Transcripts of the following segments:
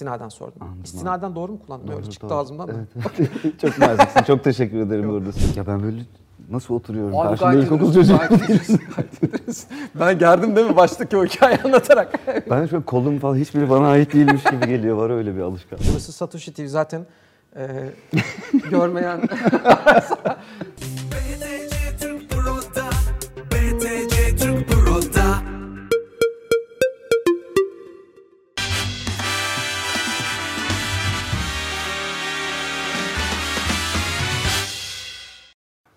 istinaden sordum. Anladım. İstinaden doğru mu kullandım? Öyle Doğru, çıktı doğru. ağzımdan da. Evet. çok naziksin. Çok teşekkür ederim buradasın. Ya ben böyle nasıl oturuyorum? Abi Karşımda ilkokul çocuğu. ben gerdim değil mi baştaki o hikayeyi anlatarak? Ben şöyle kolum falan hiçbiri bana ait değilmiş gibi geliyor. Var öyle bir alışkanlık. Burası Satoshi TV zaten e, görmeyen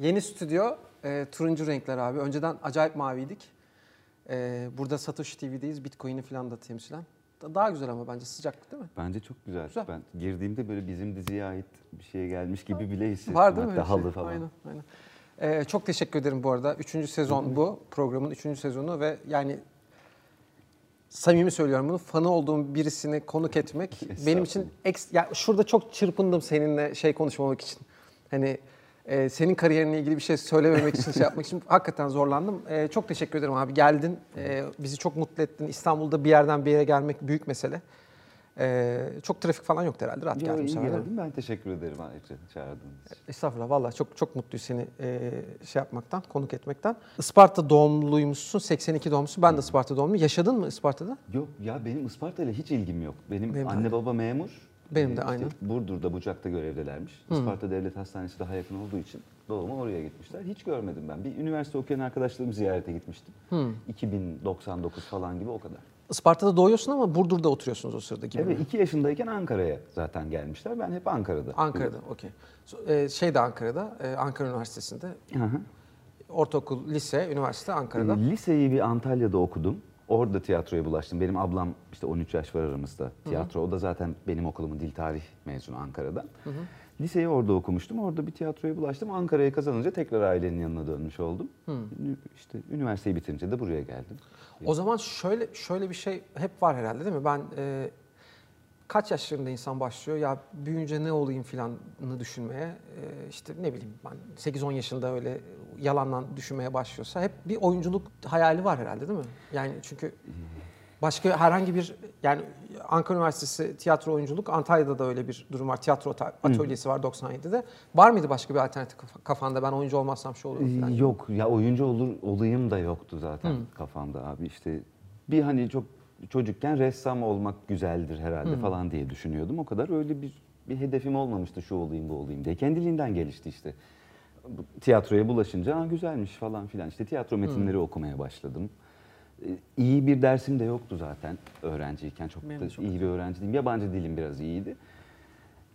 Yeni stüdyo, e, turuncu renkler abi. Önceden acayip maviydik. E, burada Satoshi TV'deyiz. Bitcoin'i falan da temsilen. Da- Daha güzel ama bence sıcak değil mi? Bence çok güzel. Güzel. Ben girdiğimde böyle bizim diziye ait bir şeye gelmiş gibi bile hissettim. Var değil mi? Hatta öyle şey? halı falan. Aynen, aynen. E, çok teşekkür ederim bu arada. Üçüncü sezon bu. Programın üçüncü sezonu ve yani samimi söylüyorum bunu. Fanı olduğum birisini konuk etmek benim için eks, ya şurada çok çırpındım seninle şey konuşmamak için. Hani e, senin kariyerinle ilgili bir şey söylememek için şey yapmak için hakikaten zorlandım. E, çok teşekkür ederim abi. Geldin. E, bizi çok mutlu ettin. İstanbul'da bir yerden bir yere gelmek büyük mesele. E, çok trafik falan yoktu herhalde. Rahat Yo, geldim sana. geldin. Ben teşekkür ederim ayrıca çağırdığınız için. Estağfurullah vallahi çok çok mutluyuz seni e, şey yapmaktan, konuk etmekten. Isparta doğumluymuşsun, 82 doğumlusun. Ben de Isparta doğumluyum. Yaşadın mı Isparta'da? Yok ya benim Isparta ile hiç ilgim yok. Benim, Benim de anne aynı. baba memur. Benim de Ee, işte aynı. Burdur'da Bucak'ta görevdelermiş. Isparta Devlet Hastanesi daha yakın olduğu için doğuma oraya gitmişler. Hiç görmedim ben. Bir üniversite okuyan arkadaşlarımı ziyarete gitmiştim. 2099 falan gibi o kadar. Isparta'da doğuyorsun ama Burdur'da oturuyorsunuz o sırada gibi. Evet mi? iki yaşındayken Ankara'ya zaten gelmişler. Ben hep Ankara'da. Ankara'da, okey. E, şey de Ankara'da, e, Ankara Üniversitesi'nde. Hı hı. Ortaokul, lise, üniversite Ankara'da. Liseyi bir Antalya'da okudum. Orada tiyatroya bulaştım. Benim ablam işte 13 yaş var aramızda tiyatro. O da zaten benim okulumun dil tarih mezunu Ankara'dan. Liseyi orada okumuştum. Orada bir tiyatroya bulaştım. Ankara'ya kazanınca tekrar ailenin yanına dönmüş oldum. Ünü- İşte üniversiteyi bitirince de buraya geldim. O zaman şöyle şöyle bir şey hep var herhalde değil mi? Ben e, kaç yaşlarında insan başlıyor ya büyüyünce ne olayım filanını düşünmeye e, işte ne bileyim ben 8-10 yaşında öyle yalandan düşünmeye başlıyorsa hep bir oyunculuk hayali var herhalde değil mi? Yani çünkü başka herhangi bir yani Ankara Üniversitesi tiyatro oyunculuk Antalya'da da öyle bir durum var. Tiyatro atölyesi var 97'de. Var mıydı başka bir alternatif kaf- kafanda ben oyuncu olmazsam şu olur falan? Yok ya oyuncu olur olayım da yoktu zaten kafamda abi işte bir hani çok çocukken ressam olmak güzeldir herhalde falan diye düşünüyordum. O kadar öyle bir bir hedefim olmamıştı şu olayım bu olayım diye. Kendiliğinden gelişti işte. Tiyatroya bulaşınca "Aa, güzelmiş falan filan. İşte tiyatro metinleri okumaya başladım. Ee, İyi bir dersim de yoktu zaten öğrenciyken. Çok Benim da çok iyi bir öğrenci değilim. Yabancı dilim biraz iyiydi.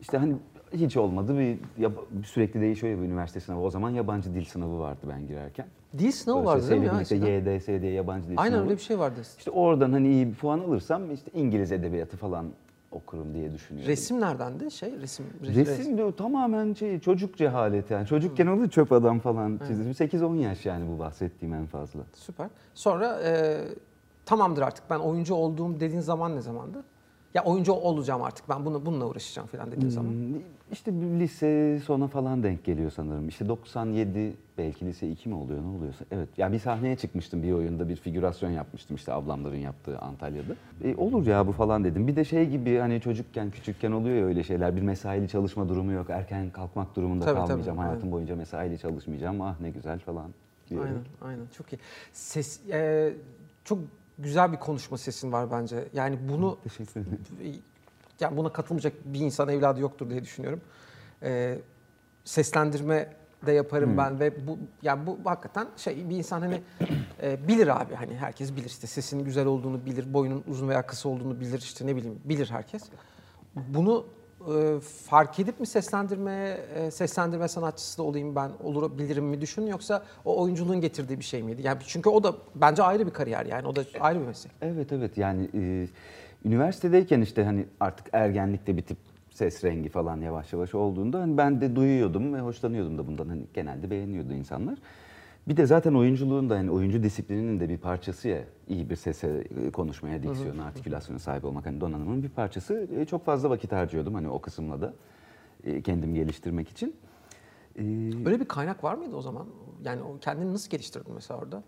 İşte hani hiç olmadı bir yab- sürekli değişiyor ya bu üniversite sınavı. O zaman yabancı dil sınavı vardı ben girerken. Dil sınavı vardı değil mi ya? YDS diye yabancı dil Aynen sınavı. öyle bir şey vardı. İşte oradan hani iyi bir puan alırsam işte İngiliz edebiyatı falan okurum diye düşünüyorum. Resim neredendi? Şey resim. re- Resim de tamamen şey çocuk cehaleti yani. Çocukken olur çöp adam falan çizdim. 8-10 yaş yani bu bahsettiğim en fazla. Süper. Sonra e, tamamdır artık ben oyuncu olduğum dediğin zaman ne zamandı? Ya oyuncu olacağım artık ben bunu bununla uğraşacağım falan dediğin zaman. İşte bir lise sona falan denk geliyor sanırım. İşte 97 belki lise 2 mi oluyor ne oluyorsa. Evet yani bir sahneye çıkmıştım bir oyunda bir figürasyon yapmıştım işte ablamların yaptığı Antalya'da. E, olur ya bu falan dedim. Bir de şey gibi hani çocukken küçükken oluyor ya öyle şeyler. Bir mesaili çalışma durumu yok. Erken kalkmak durumunda Tabii, tabii, kalmayacağım. aynen. Hayatım boyunca mesaili çalışmayacağım. Ah ne güzel falan. diyorum. Aynen, aynen. Çok iyi. Ses, e, çok güzel bir konuşma sesin var bence. Yani bunu. Yani buna katılmayacak bir insan evladı yoktur diye düşünüyorum. E, seslendirme de yaparım ben ve bu yani bu hakikaten şey bir insan hani e, bilir abi hani herkes bilir işte sesinin güzel olduğunu bilir, boyunun uzun veya kısa olduğunu bilir işte ne bileyim bilir herkes. Bunu e, fark edip mi seslendirmeye e, seslendirme sanatçısı da olayım ben olabilirim mi düşün yoksa o oyunculuğun getirdiği bir şey miydi? Yani çünkü o da bence ayrı bir kariyer yani o da ayrı bir meslek. Evet evet yani e, üniversitedeyken işte hani artık ergenlikte bitip ses rengi falan yavaş yavaş olduğunda hani ben de duyuyordum ve hoşlanıyordum da bundan hani genelde beğeniyordu insanlar. Bir de zaten oyunculuğun da hani oyuncu disiplininin de bir parçası ya iyi bir sese, e, konuşmaya, diksiyona, artikülasyona sahip olmak hani donanımın bir parçası. E, çok fazla vakit harcıyordum hani o kısımla da e, kendimi geliştirmek için. E, Öyle bir kaynak var mıydı o zaman? Yani kendini nasıl geliştirdin mesela orada?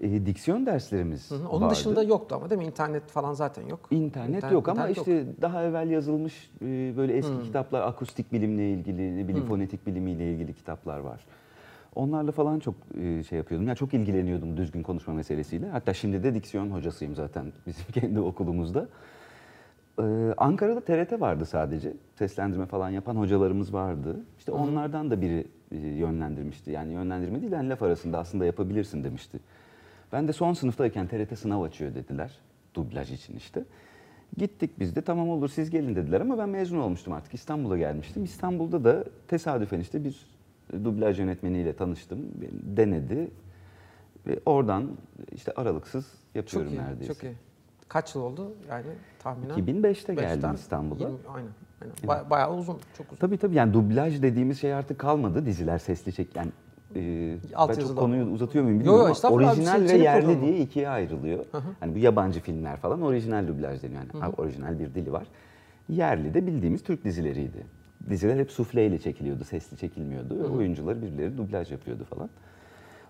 E, diksiyon derslerimiz Hı hı. Onun vardı. dışında yoktu ama değil mi? İnternet falan zaten yok. İnternet İnternet- yok ama internet işte yok. daha evvel yazılmış e, böyle eski kitaplar, akustik bilimle ilgili, ne bileyim fonetik bilimiyle ilgili kitaplar var. Onlarla falan çok e, şey yapıyordum. Yani çok ilgileniyordum düzgün konuşma meselesiyle. Hatta şimdi de diksiyon hocasıyım zaten bizim kendi okulumuzda. Ee, Ankara'da TRT vardı sadece. Seslendirme falan yapan hocalarımız vardı. İşte onlardan da biri e, yönlendirmişti. Yani yönlendirme değil, yani laf arasında aslında yapabilirsin demişti. Ben de son sınıftayken TRT sınav açıyor dediler. Dublaj için işte. Gittik biz de tamam olur siz gelin dediler ama ben mezun olmuştum artık. İstanbul'a gelmiştim. İstanbul'da da tesadüfen işte bir dublaj yönetmeniyle tanıştım. Beni Denedi. Ve oradan işte aralıksız yapıyorum Çok iyi, neredeyse. çok iyi. Kaç yıl oldu yani tahminen? 2005'te geldim İstanbul'a. yirmi- aynen. aynen. Ba- bayağı uzun, çok uzun. Tabii tabii yani dublaj dediğimiz şey artık kalmadı. Diziler sesli çek yani e, Alt ben çok konuyu uzatıyor muyum Yo, bilmiyorum yo, ama estağfurullah abi, orijinal ve yerli diye ikiye ayrılıyor. Hani bu yabancı filmler falan orijinal dublaj deniyor. Yani orijinal bir dili var. Yerli de bildiğimiz Türk dizileriydi. Diziler hep sufleyle çekiliyordu, sesli çekilmiyordu. ve Oyuncular birileri dublaj yapıyordu falan.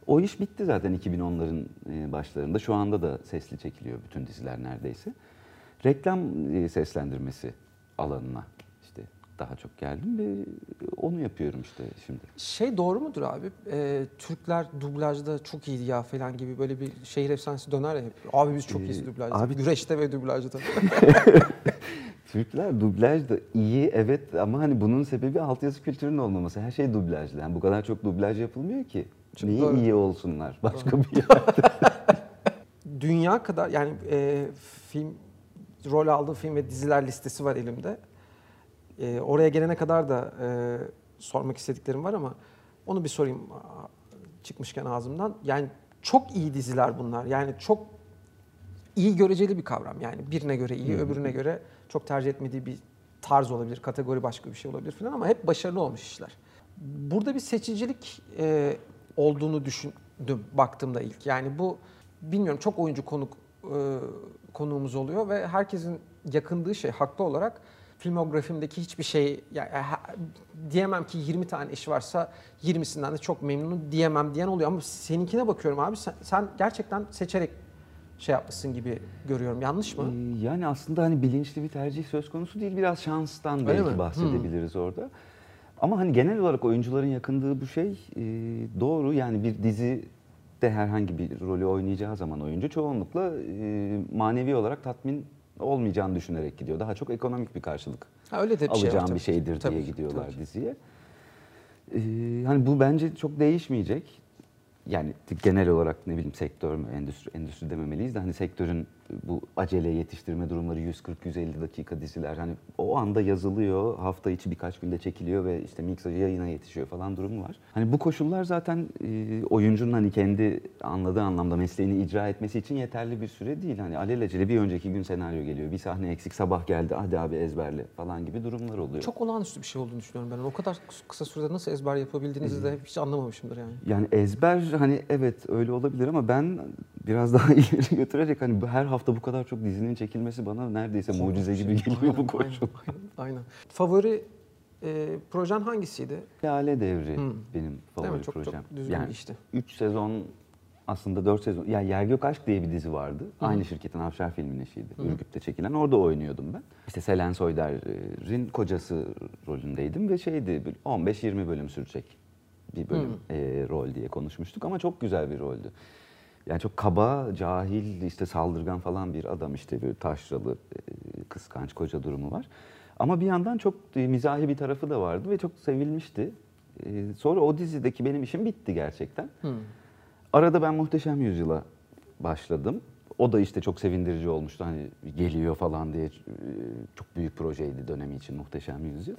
O iş bitti zaten 2010'ların e, başlarında. Şu anda da sesli çekiliyor bütün diziler neredeyse. Reklam e, seslendirmesi alanına daha çok geldim ve onu yapıyorum işte şimdi. Şey doğru mudur abi? Ee, Türkler dublajda çok iyiydi ya falan gibi böyle bir şehir efsanesi döner ya hep. Abi biz çok iyiyiz Ee, dublajda. abi- Güreşte ve dublajda. Türkler dublaj da iyi evet ama hani bunun sebebi altyazı kültürünün olmaması. Her şey dublajlı. Yani bu kadar çok dublaj yapılmıyor ki. Çok Niye doğru. iyi olsunlar başka bir yer? Dünya kadar yani e, film rol aldığı film ve diziler listesi var elimde. E, oraya gelene kadar da e, sormak istediklerim var ama onu bir sorayım çıkmışken ağzımdan. Yani çok iyi diziler bunlar. Yani çok iyi göreceli bir kavram. Yani birine göre iyi, öbürüne göre çok tercih etmediği bir tarz olabilir, kategori başka bir şey olabilir falan ama hep başarılı olmuş işler. Burada bir seçicilik e, olduğunu düşündüm baktığımda ilk. Yani bu bilmiyorum çok oyuncu konuk e, konuğumuz oluyor ve herkesin yakındığı şey haklı olarak filmografimdeki hiçbir şey yani, diyemem ki 20 tane iş varsa 20'sinden de çok memnunum diyemem diyen oluyor ama seninkine bakıyorum abi sen, sen gerçekten seçerek şey yapmışsın gibi görüyorum. Yanlış mı? Ee, Yani aslında hani bilinçli bir tercih söz konusu değil. Biraz şanstan Öyle belki mi? Hmm. bahsedebiliriz orada. Ama hani genel olarak oyuncuların yakındığı bu şey e, doğru. Yani bir dizi de herhangi bir rolü oynayacağı zaman oyuncu çoğunlukla e, manevi olarak tatmin olmayacağını düşünerek gidiyor. Daha çok ekonomik bir karşılık Ha, öyle de bir şey var alacağım bir şeydir Tabii diye gidiyorlar tabii diziye. Ee, hani bu bence çok değişmeyecek. Yani genel olarak ne bileyim sektör mü, endüstri, endüstri dememeliyiz de hani sektörün bu acele yetiştirme durumları 140-150 dakika diziler hani o anda yazılıyor, hafta içi birkaç günde çekiliyor ve işte miksajı yayına yetişiyor falan durumu var. Hani bu koşullar zaten e, oyuncunun hani kendi anladığı anlamda mesleğini icra etmesi için yeterli bir süre değil. Hani alelacele bir önceki gün senaryo geliyor, bir sahne eksik sabah geldi hadi abi ezberle falan gibi durumlar oluyor. Çok olağanüstü bir şey olduğunu düşünüyorum ben. O kadar kısa sürede nasıl ezber yapabildiğinizi de hiç anlamamışımdır yani. Yani ezber hani evet öyle olabilir ama ben biraz daha ileri götürerek hani her hafta bu kadar çok dizinin çekilmesi bana neredeyse mucize gibi geliyor bu Aynen, koşul. Aynen, aynen. Favori e, projen hangisiydi? Lale Devri Hmm. benim favori Değil mi? Çok- çok projem. düzgün yani işti. 3 sezon aslında 4 sezon. Ya Yer Gök Aşk diye bir dizi vardı. Aynı şirketin Afşar filmin eşiydi. Ürgüp'te çekilen. Orada oynuyordum ben. İşte Selen Soyder'in kocası rolündeydim ve şeydi böyle 15-20 bölüm sürecek bir bölüm e, rol diye konuşmuştuk ama çok güzel bir roldü. Yani çok kaba, cahil, işte saldırgan falan bir adam işte böyle taşralı, e, kıskanç koca durumu var. Ama bir yandan çok e, mizahi bir tarafı da vardı ve çok sevilmişti. E, Sonra o dizideki benim işim bitti gerçekten. Arada ben Muhteşem Yüzyıl'a başladım. O da işte çok sevindirici olmuştu. Hani geliyor falan diye çok büyük projeydi dönemi için Muhteşem Yüzyıl.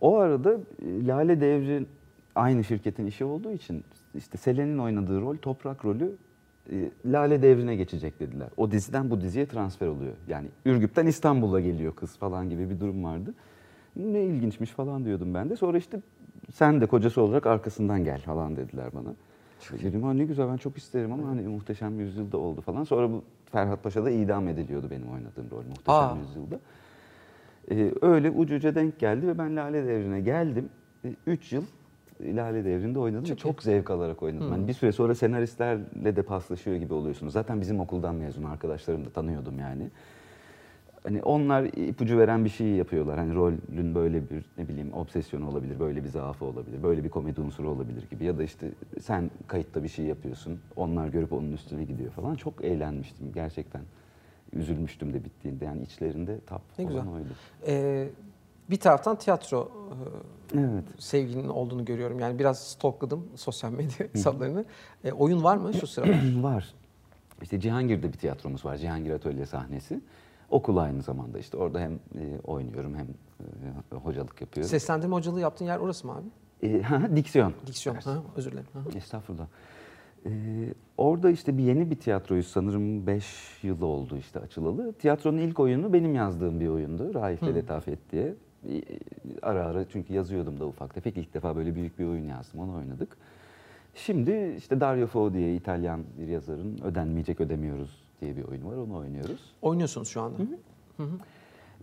O arada Lale Devri aynı şirketin işi olduğu için işte Selen'in oynadığı rol, Toprak rolü e, Lale Devri'ne geçecek dediler. O diziden bu diziye transfer oluyor. Yani Ürgüp'ten İstanbul'a geliyor kız falan gibi bir durum vardı. Ne ilginçmiş falan diyordum ben de. Sonra işte sen de kocası olarak arkasından gel falan dediler bana. Dedim ha ne güzel ben çok isterim ama hani muhteşem yüzyılda oldu falan. Sonra bu Ferhat Paşa'da idam ediliyordu benim oynadığım rol muhteşem Aa. yüzyılda. Ee, öyle ucuca denk geldi ve ben Lale Devri'ne geldim. 3 yıl İlale Devri'nde oynadım Çok çok zevk alarak oynadım. Yani bir süre sonra senaristlerle de paslaşıyor gibi oluyorsunuz. Zaten bizim okuldan mezun arkadaşlarım da tanıyordum yani. Hani onlar ipucu veren bir şey yapıyorlar. Hani rolün böyle bir ne bileyim obsesyonu olabilir, böyle bir zaafı olabilir, böyle bir komedi unsuru olabilir gibi. Ya da işte sen kayıtta bir şey yapıyorsun, onlar görüp onun üstüne gidiyor falan. Çok eğlenmiştim gerçekten. Üzülmüştüm de bittiğinde. Yani içlerinde tap Ne güzel. oydu. Ee, bir taraftan tiyatro e, Evet. sevginin olduğunu görüyorum. Yani biraz stalkladım sosyal medya hesaplarını. E, oyun var mı şu sıralar? var. İşte Cihangir'de bir tiyatromuz var. Cihangir Atölye sahnesi. Okul aynı zamanda işte. Orada hem e, oynuyorum hem e, hocalık yapıyorum. Seslendirme hocalığı yaptığın yer orası mı abi? E, ha, diksiyon. Diksiyon. Ha, özür dilerim. Ha. Estağfurullah. Ee, orada işte bir yeni bir tiyatroyu sanırım 5 yıl oldu işte açılalı. Tiyatronun ilk oyunu benim yazdığım bir oyundu. Raif ve Letafet diye. Ee, Ara ara çünkü yazıyordum da ufak tefek. İlk defa böyle büyük bir oyun yazdım. Onu oynadık. Şimdi işte Dario Fo diye İtalyan bir yazarın Ödenmeyecek Ödemiyoruz diye bir oyunu var. Onu oynuyoruz. Oynuyorsunuz şu anda.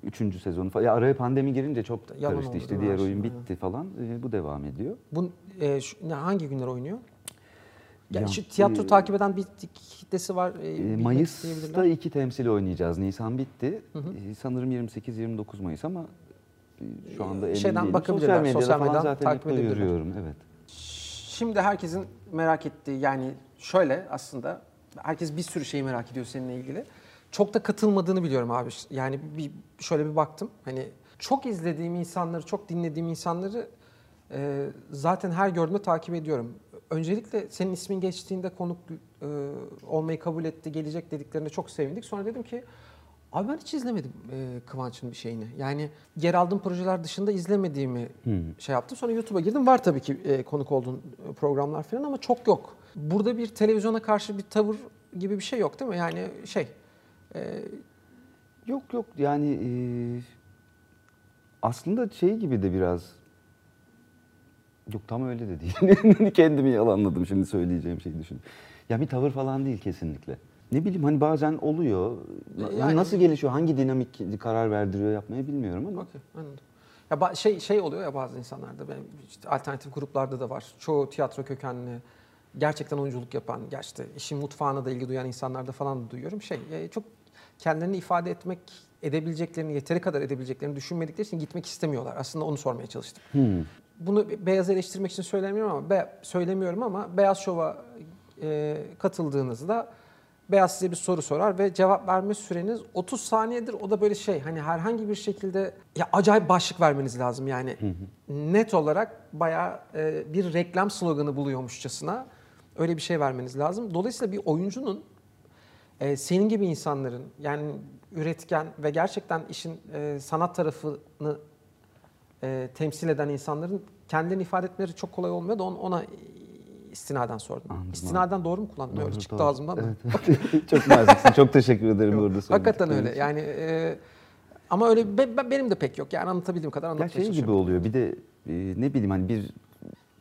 Üçüncü sezonu falan. Ya araya pandemi girince çok Yalan karıştı oldu işte. Diğer her oyun şey? bitti falan. Ee, bu devam ediyor. Bu e, şu- ne, hangi günler oynuyor? Ya, Ya, şu tiyatro e, takip eden bir kitlesi var. E, bilmek Mayıs'ta iki temsil oynayacağız. Nisan bitti. Ee, Sanırım 28-29 Mayıs ama e, şu anda emin Şeyden değilim. bakabilirler, Sosyal medyada sosyal medyadan zaten takip edebilirler. görüyorum. Evet. Şimdi herkesin merak ettiği yani şöyle aslında herkes bir sürü şeyi merak ediyor seninle ilgili. Çok da katılmadığını biliyorum abi. Yani bir şöyle bir baktım. Hani çok izlediğim insanları, çok dinlediğim insanları e, zaten her gördüğümde takip ediyorum. Öncelikle senin ismin geçtiğinde konuk e, olmayı kabul etti, gelecek dediklerinde çok sevindik. Sonra dedim ki abi ben hiç izlemedim e, Kıvanç'ın bir şeyini. Yani yer aldığım projeler dışında izlemediğimi şey yaptım. Sonra YouTube'a girdim. Var tabii ki e, konuk olduğun e, programlar falan ama çok yok. Burada bir televizyona karşı bir tavır gibi bir şey yok değil mi? Yani şey e, Yok yok yani e, aslında şey gibi de biraz yok tam öyle de değil. Kendimi yalanladım şimdi söyleyeceğim şeyi düşün. Ya bir tavır falan değil kesinlikle. Ne bileyim hani bazen oluyor. Yani- Nasıl gelişiyor, hangi dinamik karar verdiriyor yapmayı bilmiyorum ama. Okey, anladım. Ya şey şey oluyor ya bazı insanlarda, benim işte alternatif gruplarda da var. Çoğu tiyatro kökenli, gerçekten oyunculuk yapan, gerçekten işin mutfağına da ilgi duyan insanlarda falan da duyuyorum. Şey, e, çok kendilerini ifade etmek, edebileceklerini, yeteri kadar edebileceklerini düşünmedikleri için gitmek istemiyorlar. Aslında onu sormaya çalıştım. Hmm. Bunu be- beyaz eleştirmek için söylemiyorum ama be- söylemiyorum ama Beyaz Şov'a e, katıldığınızda Beyaz size bir soru sorar ve cevap verme süreniz 30 saniyedir. O da böyle şey hani herhangi bir şekilde ya acayip başlık vermeniz lazım yani. Net olarak bayağı e, bir reklam sloganı buluyormuşçasına öyle bir şey vermeniz lazım. Dolayısıyla bir oyuncunun e, senin gibi insanların yani üretken ve gerçekten işin e, sanat tarafını e, temsil eden insanların kendilerini ifade etmeleri çok kolay olmuyor da on- ona istinaden sordum. Anladım. İstinaden doğru mu kullandım? Öyle Doğru, çıktı doğru. ağzımdan da. Evet. çok naziksin. Çok teşekkür ederim burada Hakikaten öyle. için. Yani e, ama öyle be- be- benim de pek yok. Yani anlatabildiğim kadar Ya anlatmaya şey gibi çalışıyorum. oluyor bir de e, ne bileyim hani bir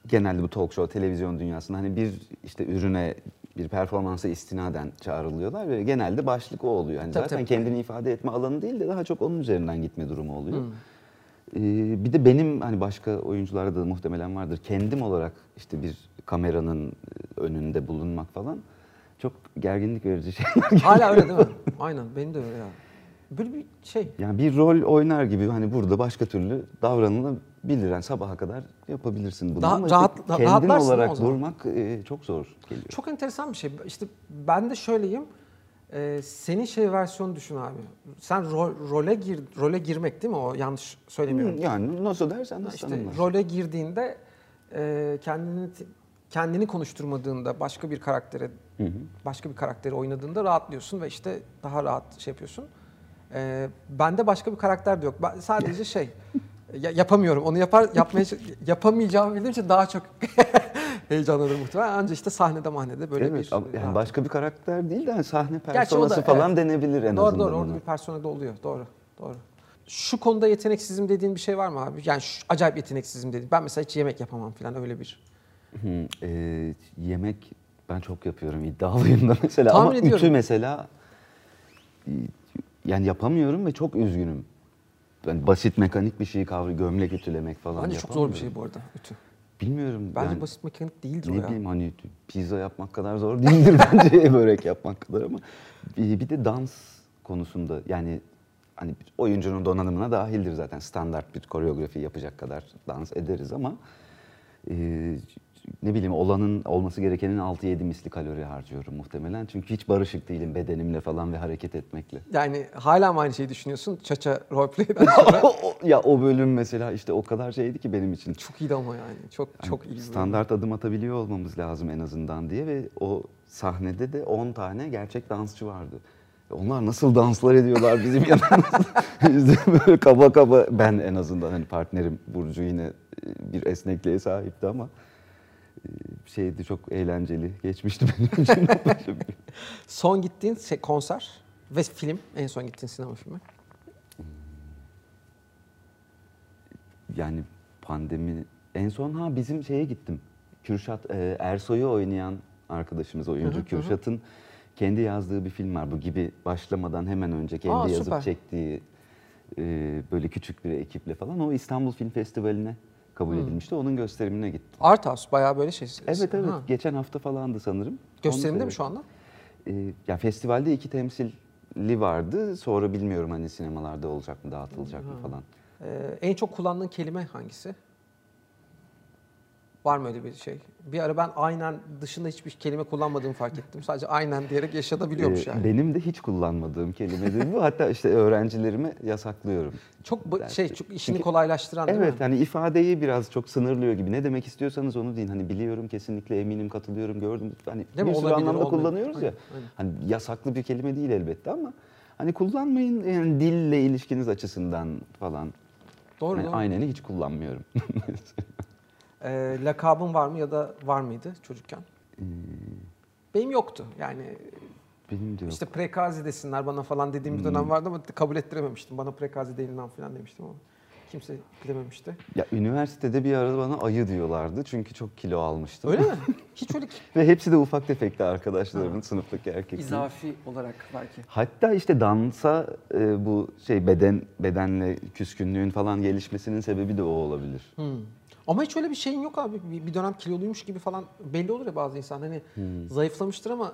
genelde bu talk show televizyon dünyasında hani bir işte ürüne bir performansa istinaden çağrılıyorlar ve genelde başlık o oluyor. Hani Tabii, zaten tabii. kendini ifade etme alanı değil de daha çok onun üzerinden gitme durumu oluyor. Hmm. Ee, bir de benim hani başka oyuncularda da muhtemelen vardır. Kendim olarak işte bir kameranın önünde bulunmak falan çok gerginlik verici şeyler. Hala öyle değil mi? Aynen benim de öyle ya. Böyle bir şey. Yani bir rol oynar gibi hani burada başka türlü davranılabilir. Yani sabaha kadar yapabilirsin bunu. Daha Ama işte rahat- kendin rahatlarsın o olarak durmak e, çok zor geliyor. Çok enteresan bir şey. İşte ben de şöyleyim. Ee, senin şey versiyonu düşün abi. Sen ro- role gir role girmek değil mi o? Yanlış söylemiyorum. Hı, Yani nasıl dersen nasıl İşte tanımlarsın. role girdiğinde e, kendini kendini konuşturmadığında başka bir karaktere başka bir karakteri oynadığında rahatlıyorsun ve işte daha rahat şey yapıyorsun. E, bende başka bir karakter de yok. Ben sadece şey ya- yapamıyorum. Onu yapar yapmaya yapamayacağımı bildiğim için daha çok heyecanlanırım muhtemelen. Ancak işte sahnede mahnede böyle evet, bir yani rahat- başka bir karakter değil de hani sahne o da- personası falan evet. denebilir en doğru, azından. Doğru ona. orada bir personelde oluyor. Doğru. Doğru. Şu konuda yeteneksizim dediğin bir şey var mı abi? Yani şu, acayip yeteneksizim dediğin. Ben mesela hiç yemek yapamam falan öyle bir. Hı, e, yemek ben çok yapıyorum iddialıyım da mesela Tahmin ama ediyorum. ütü mesela yani yapamıyorum ve çok üzgünüm. Yani basit mekanik bir şeyi kavru gömlek ütülemek falan Bence çok zor bir şey bu arada ütü. Bilmiyorum. Bence yani basit mekanik değildir o ne ya. bileyim hani pizza yapmak kadar zor değildir bence börek yapmak kadar ama bir, bir de dans konusunda yani hani oyuncunun donanımına dahildir zaten standart bir koreografi yapacak kadar dans ederiz ama e, ne bileyim olanın olması gerekenin 6-7 misli kalori harcıyorum muhtemelen. Çünkü hiç barışık değilim bedenimle falan ve hareket etmekle. Yani hala mı aynı şeyi düşünüyorsun? Çaça roleplay'den sonra. ya o bölüm mesela işte o kadar şeydi ki benim için. çok iyiydi ama yani. Çok Yani çok iyi. standart adım atabiliyor olmamız lazım en azından diye ve o sahnede de 10 tane gerçek dansçı vardı. Onlar nasıl danslar ediyorlar bizim yanımızda. Biz de böyle kaba kaba ben en azından hani partnerim Burcu yine e, bir esnekliğe sahipti ama şeydi çok eğlenceli geçmişti benim için. Son gittiğin şey, konser ve film. En son gittiğin sinema filmi. yani pandemi en son ha bizim şeye gittim. Kürşat e, Ersoy'u oynayan arkadaşımız oyuncu. Kürşat'ın kendi yazdığı bir film var. Bu gibi başlamadan hemen önce kendi Aa, yazıp süper. çektiği e, böyle küçük bir ekiple falan o İstanbul Film Festivali'ne kabul edilmişti. Onun gösterimine gittim. Art House bayağı böyle şey. Evet evet Ha. geçen hafta falandı sanırım. Gösterimde mi şu anda? e, ya festivalde iki temsilli vardı. Sonra bilmiyorum hani sinemalarda olacak mı, dağıtılacak mı falan. Ee, en çok kullandığın kelime hangisi? Var mı öyle bir şey? Bir ara ben aynen dışında hiçbir kelime kullanmadığımı fark ettim. Sadece aynen diyerek yaşatabiliyormuş Ee, yani. Benim de hiç kullanmadığım kelimedir bu. Hatta işte öğrencilerime yasaklıyorum. Çok bu- şey çok işini Çünkü- kolaylaştıran değil mi? Evet hani ifadeyi biraz çok sınırlıyor gibi. Ne demek istiyorsanız onu deyin. Hani biliyorum kesinlikle eminim katılıyorum gördüm. Hani Değil mi? bir sürü Olabilir, anlamda olmayabilir. kullanıyoruz ya. Aynen, aynen. Hani yasaklı bir kelime değil elbette ama hani kullanmayın yani dille ilişkiniz açısından falan. Doğru Yani doğru. ayneni hiç kullanmıyorum. Ee, lakabın var mı ya da var mıydı çocukken? Ee, Benim yoktu. Yani Benim de yok. işte prekazi desinler bana falan dediğim bir dönem vardı ama kabul ettirememiştim. Bana prekazi deyin lan falan demiştim ama kimse dememişti. Ya üniversitede bir ara bana ayı diyorlardı çünkü çok kilo almıştım. Öyle mi? Hiç öyle Ve hepsi de ufak tefekli arkadaşlarımın sınıftaki erkekler. izafi olarak belki. Hatta işte dansa e, bu şey beden bedenle küskünlüğün falan gelişmesinin sebebi de o olabilir. Hmm. Ama hiç öyle bir şeyin yok abi. Bir, dönem kiloluymuş gibi falan belli olur ya bazı insan. Hani Hmm. zayıflamıştır ama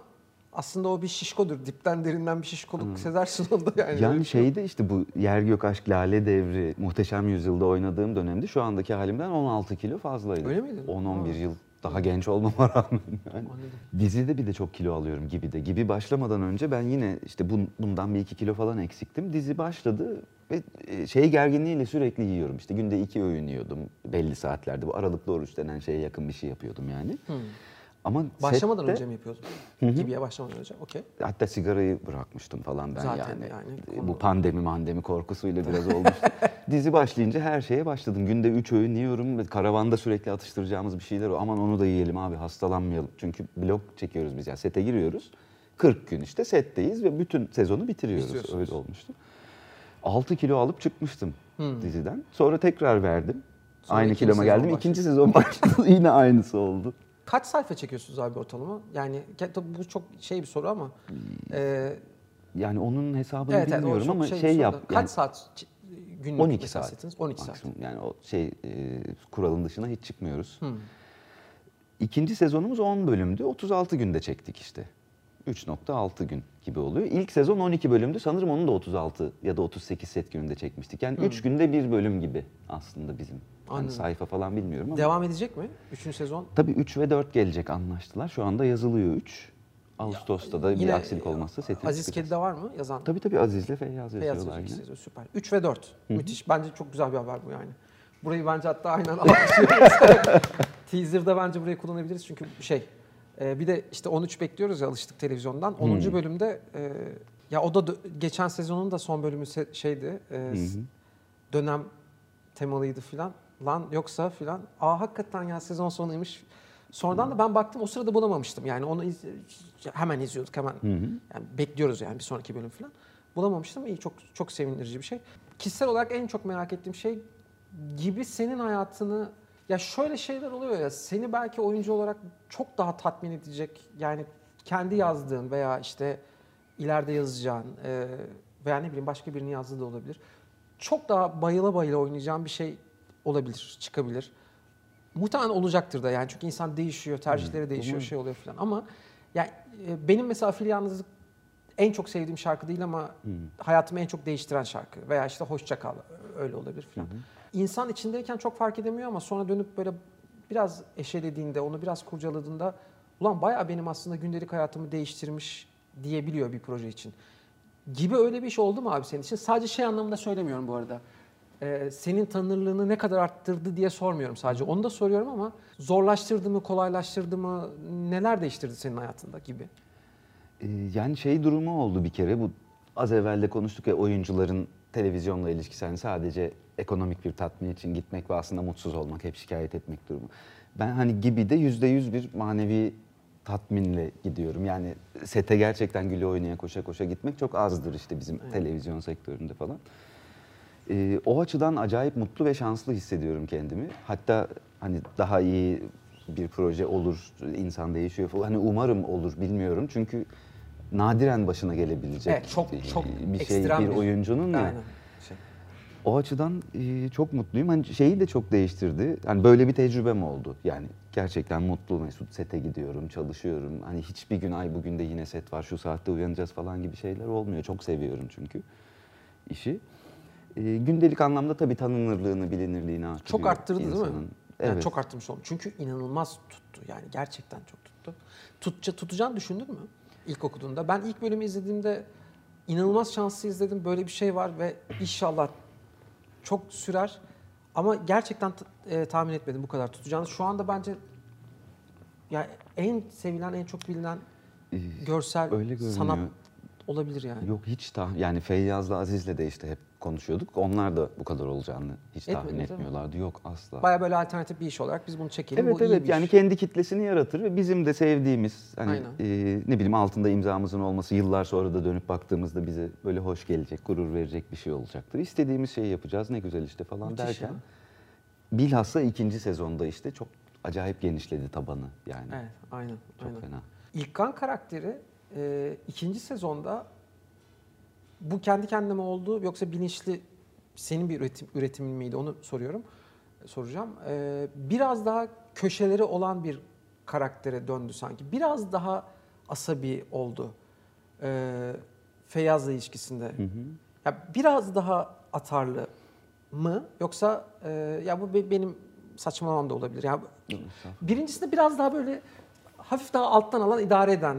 aslında o bir şişkodur. Dipten derinden bir şişkoluk sezersin onda yani. Hmm. Yani şey şeyde işte bu Yer Gök Aşk Lale Devri Muhteşem Yüzyılda oynadığım dönemde şu andaki halimden 16 kilo fazlaydı. Öyle miydin? 10-11 Ha. yıl daha genç olmama rağmen. Yani. Dizide bir de çok kilo alıyorum gibi de. Gibi başlamadan önce ben yine işte bun- bundan bir iki kilo falan eksiktim. Dizi başladı ve e, şey gerginliğiyle sürekli yiyorum. İşte günde iki öğün yiyordum belli saatlerde. Bu aralıklı oruç denen şeye yakın bir şey yapıyordum yani. Ama Başlamadan sette- önce mi yapıyordun? Gibiye başlamadan önce. Okey. Hatta sigarayı bırakmıştım falan ben Zaten yani. yani E, konu- Bu pandemi mandemi korkusuyla biraz olmuştu. Dizi başlayınca her şeye başladım. Günde üç öğün yiyorum. Karavanda sürekli atıştıracağımız bir şeyler o. Aman onu da yiyelim abi hastalanmayalım. Çünkü blok çekiyoruz biz ya. Sete giriyoruz. 40 gün işte setteyiz ve bütün sezonu bitiriyoruz. Öyle olmuştu. 6 kilo alıp çıkmıştım diziden. Sonra tekrar verdim. Sonra Aynı kiloma geldim. başladı. İkinci sezon başladı. Yine aynısı oldu. Kaç sayfa çekiyorsunuz abi ortalama? Yani tabii bu çok şey bir soru ama. e, Yani onun hesabını evet, bilmiyorum ama şey, şey, yap. da. yani- Kaç saat günlük 12 mesela saat. settiniz? 12 saat. maksimum. Yani o şey e, kuralın dışına hiç çıkmıyoruz. Hmm. İkinci sezonumuz 10 bölümdü. 36 günde çektik işte. 3.6 gün gibi oluyor. İlk sezon 12 bölümdü. Sanırım onu da 36 ya da 38 set gününde çekmiştik. Yani 3 günde bir bölüm gibi aslında bizim. Anladım. sayfa falan bilmiyorum ama. Devam edecek mi? Üçüncü sezon. Tabii 3 ve 4 gelecek anlaştılar. Şu anda yazılıyor 3. Ağustos'ta da bir Yine aksilik olmazsa seti Aziz çıkacağız. Kedi de var mı yazan? Tabii tabii Aziz'le Feyyaz Feyyaz yazıyorlar Yazıcı yine. süper. 3 ve 4. Müthiş. Bence çok güzel bir haber bu yani. Burayı bence hatta aynen alkışlıyoruz. Teaser'da bence burayı kullanabiliriz çünkü şey e, bir de işte 13 bekliyoruz ya alıştık televizyondan. 10. bölümde e, ya o da geçen sezonun da son bölümü se- şeydi. e, dönem temalıydı filan. Lan yoksa filan. Aa hakikaten ya sezon sonuymuş. Sonradan da ben baktım o sırada bulamamıştım. Yani onu iz- hemen izliyorduk hemen. Yani bekliyoruz yani bir sonraki bölüm filan. Bulamamıştım. İyi çok çok sevindirici bir şey. Kişisel olarak en çok merak ettiğim şey gibi senin hayatını ya şöyle şeyler oluyor ya seni belki oyuncu olarak çok daha tatmin edecek yani kendi yazdığın veya işte ileride yazacağın e, veya ne bileyim başka birinin yazdığı da olabilir. Çok daha bayıla bayıla oynayacağın bir şey olabilir, çıkabilir. muhtemelen olacaktır da yani çünkü insan değişiyor, tercihleri değişiyor, şey oluyor falan ama yani e, benim mesela Fil Yalnızlık en çok sevdiğim şarkı değil ama hayatımı en çok değiştiren şarkı veya işte Hoşça Kal öyle olabilir falan. İnsan içindeyken çok fark edemiyor ama sonra dönüp böyle biraz eşelediğinde, onu biraz kurcaladığında ulan bayağı benim aslında gündelik hayatımı değiştirmiş diyebiliyor bir proje için. Gibi öyle bir iş oldu mu abi senin için? Sadece şey anlamında söylemiyorum bu arada. Ee, senin tanınırlığını ne kadar arttırdı diye sormuyorum sadece. Onu da soruyorum ama zorlaştırdı mı, kolaylaştırdı mı, neler değiştirdi senin hayatında gibi. Ee, Yani şey durumu oldu bir kere bu az evvel de konuştuk ya oyuncuların televizyonla ilişkisi hani sadece ekonomik bir tatmin için gitmek ve aslında mutsuz olmak, hep şikayet etmek durumu. Ben hani gibi de yüzde yüz bir manevi tatminle gidiyorum. Yani sete gerçekten güle oynaya koşa koşa gitmek çok azdır işte bizim televizyon sektöründe falan. Ee, o açıdan acayip mutlu ve şanslı hissediyorum kendimi. Hatta hani daha iyi bir proje olur, insan değişiyor falan. Hani umarım olur bilmiyorum. Çünkü nadiren başına gelebilecek Evet, çok çok bir şey bir oyuncunun ya. Şey. O açıdan e, çok mutluyum. Hani şeyi de çok değiştirdi. Hani böyle bir tecrübem oldu. Yani gerçekten mutlu mesut sete gidiyorum, çalışıyorum. Hani hiçbir gün ay bugün de yine set var, şu saatte uyanacağız falan gibi şeyler olmuyor. Çok seviyorum çünkü işi. E, gündelik anlamda tabii tanınırlığını, bilinirliğini artırıyor. Çok arttırdı değil mi? insanın. Yani Evet. çok arttırmış oldu. Çünkü inanılmaz tuttu. Yani gerçekten çok tuttu. Tutça, tutacağını düşündün mü ilk okuduğunda? Ben ilk bölümü izlediğimde inanılmaz şanslı izledim. Böyle bir şey var ve inşallah çok sürer. Ama gerçekten e, tahmin etmedim bu kadar tutacağını. Şu anda bence ya en sevilen, en çok bilinen Ee, görsel öyle görünüyor. sanat olabilir yani. Yok hiç tahmin yani Feyyaz'la Aziz'le de işte hep konuşuyorduk. Onlar da bu kadar olacağını hiç tahmin Etmedi, değil mi? etmiyorlardı. Yok asla. Baya böyle alternatif bir iş olarak biz bunu çekelim. Evet bu iyi evet bir yani iş. kendi kitlesini yaratır ve bizim de sevdiğimiz hani Aynen. e, ne bileyim altında imzamızın olması yıllar sonra da dönüp baktığımızda bize böyle hoş gelecek, gurur verecek bir şey olacaktır. İstediğimiz şeyi yapacağız ne güzel işte falan Müthiş derken ya. bilhassa ikinci sezonda işte çok acayip genişledi tabanı yani. Evet, aynen. Çok aynen. fena. İlkan karakteri e, ikinci sezonda bu kendi kendine mi oldu yoksa bilinçli senin bir üretim, üretimin miydi onu soruyorum. Soracağım. E, biraz daha köşeleri olan bir karaktere döndü sanki. Biraz daha asabi oldu. E, Feyyaz'la ilişkisinde. Ya biraz daha atarlı mı yoksa e, ya bu be- benim saçmalamam da olabilir. Ya birincisinde biraz daha böyle hafif daha alttan alan idare eden